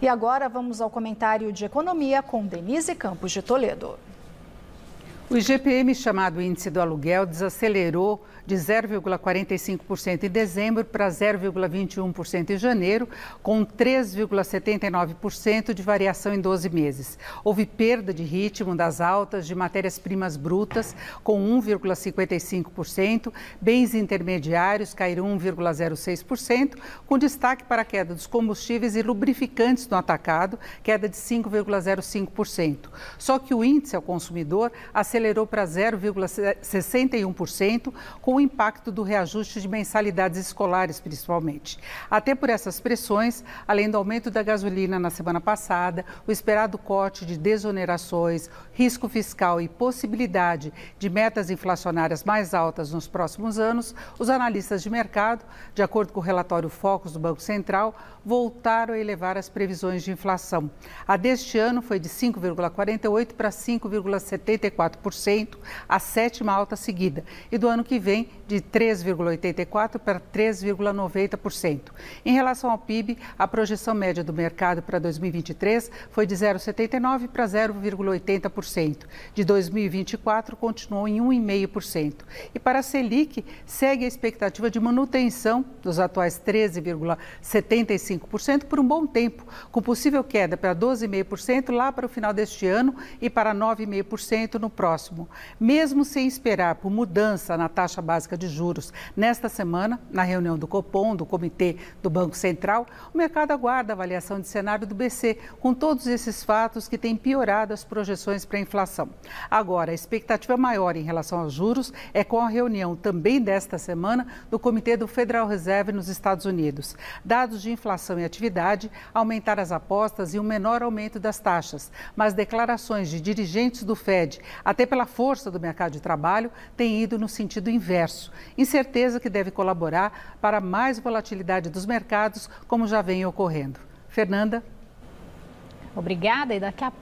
E agora vamos ao comentário de economia com Denise Campos de Toledo. O IGPM, chamado Índice do Aluguel, desacelerou de 0,45% em dezembro para 0,21% em janeiro, com 3,79% de variação em 12 meses. Houve perda de ritmo das altas de matérias-primas brutas, com 1,55%, bens intermediários caíram 1,06%, com destaque para a queda dos combustíveis e lubrificantes no atacado, queda de 5,05%. Só que o índice ao consumidor acelerou para 0,61%, com o impacto do reajuste de mensalidades escolares, principalmente. Até por essas pressões, além do aumento da gasolina na semana passada, o esperado corte de desonerações, risco fiscal e possibilidade de metas inflacionárias mais altas nos próximos anos, os analistas de mercado, de acordo com o relatório Focus do Banco Central, voltaram a elevar as previsões de inflação. A deste ano foi de 5,48% para 5,74%, a sétima alta seguida, e do ano que vem de 3,84% para 3,90%. Em relação ao PIB, a projeção média do mercado para 2023 foi de 0,79% para 0,80%. De 2024, continuou em 1,5%. E para a Selic, segue a expectativa de manutenção dos atuais 13,75% por um bom tempo, com possível queda para 12,5% lá para o final deste ano e para 9,5% no próximo. Mesmo sem esperar por mudança na taxa básica de juros. Nesta semana, na reunião do Copom, do Comitê do Banco Central, o mercado aguarda a avaliação de cenário do BC, com todos esses fatos que têm piorado as projeções para a inflação. Agora, a expectativa maior em relação aos juros é com a reunião também desta semana do Comitê do Federal Reserve nos Estados Unidos. Dados de inflação e atividade, aumentar as apostas e um menor aumento das taxas, mas declarações de dirigentes do Fed, até pela força do mercado de trabalho, têm ido no sentido inverso Incerteza que deve colaborar para mais volatilidade dos mercados, como já vem ocorrendo. Fernanda. Obrigada e daqui a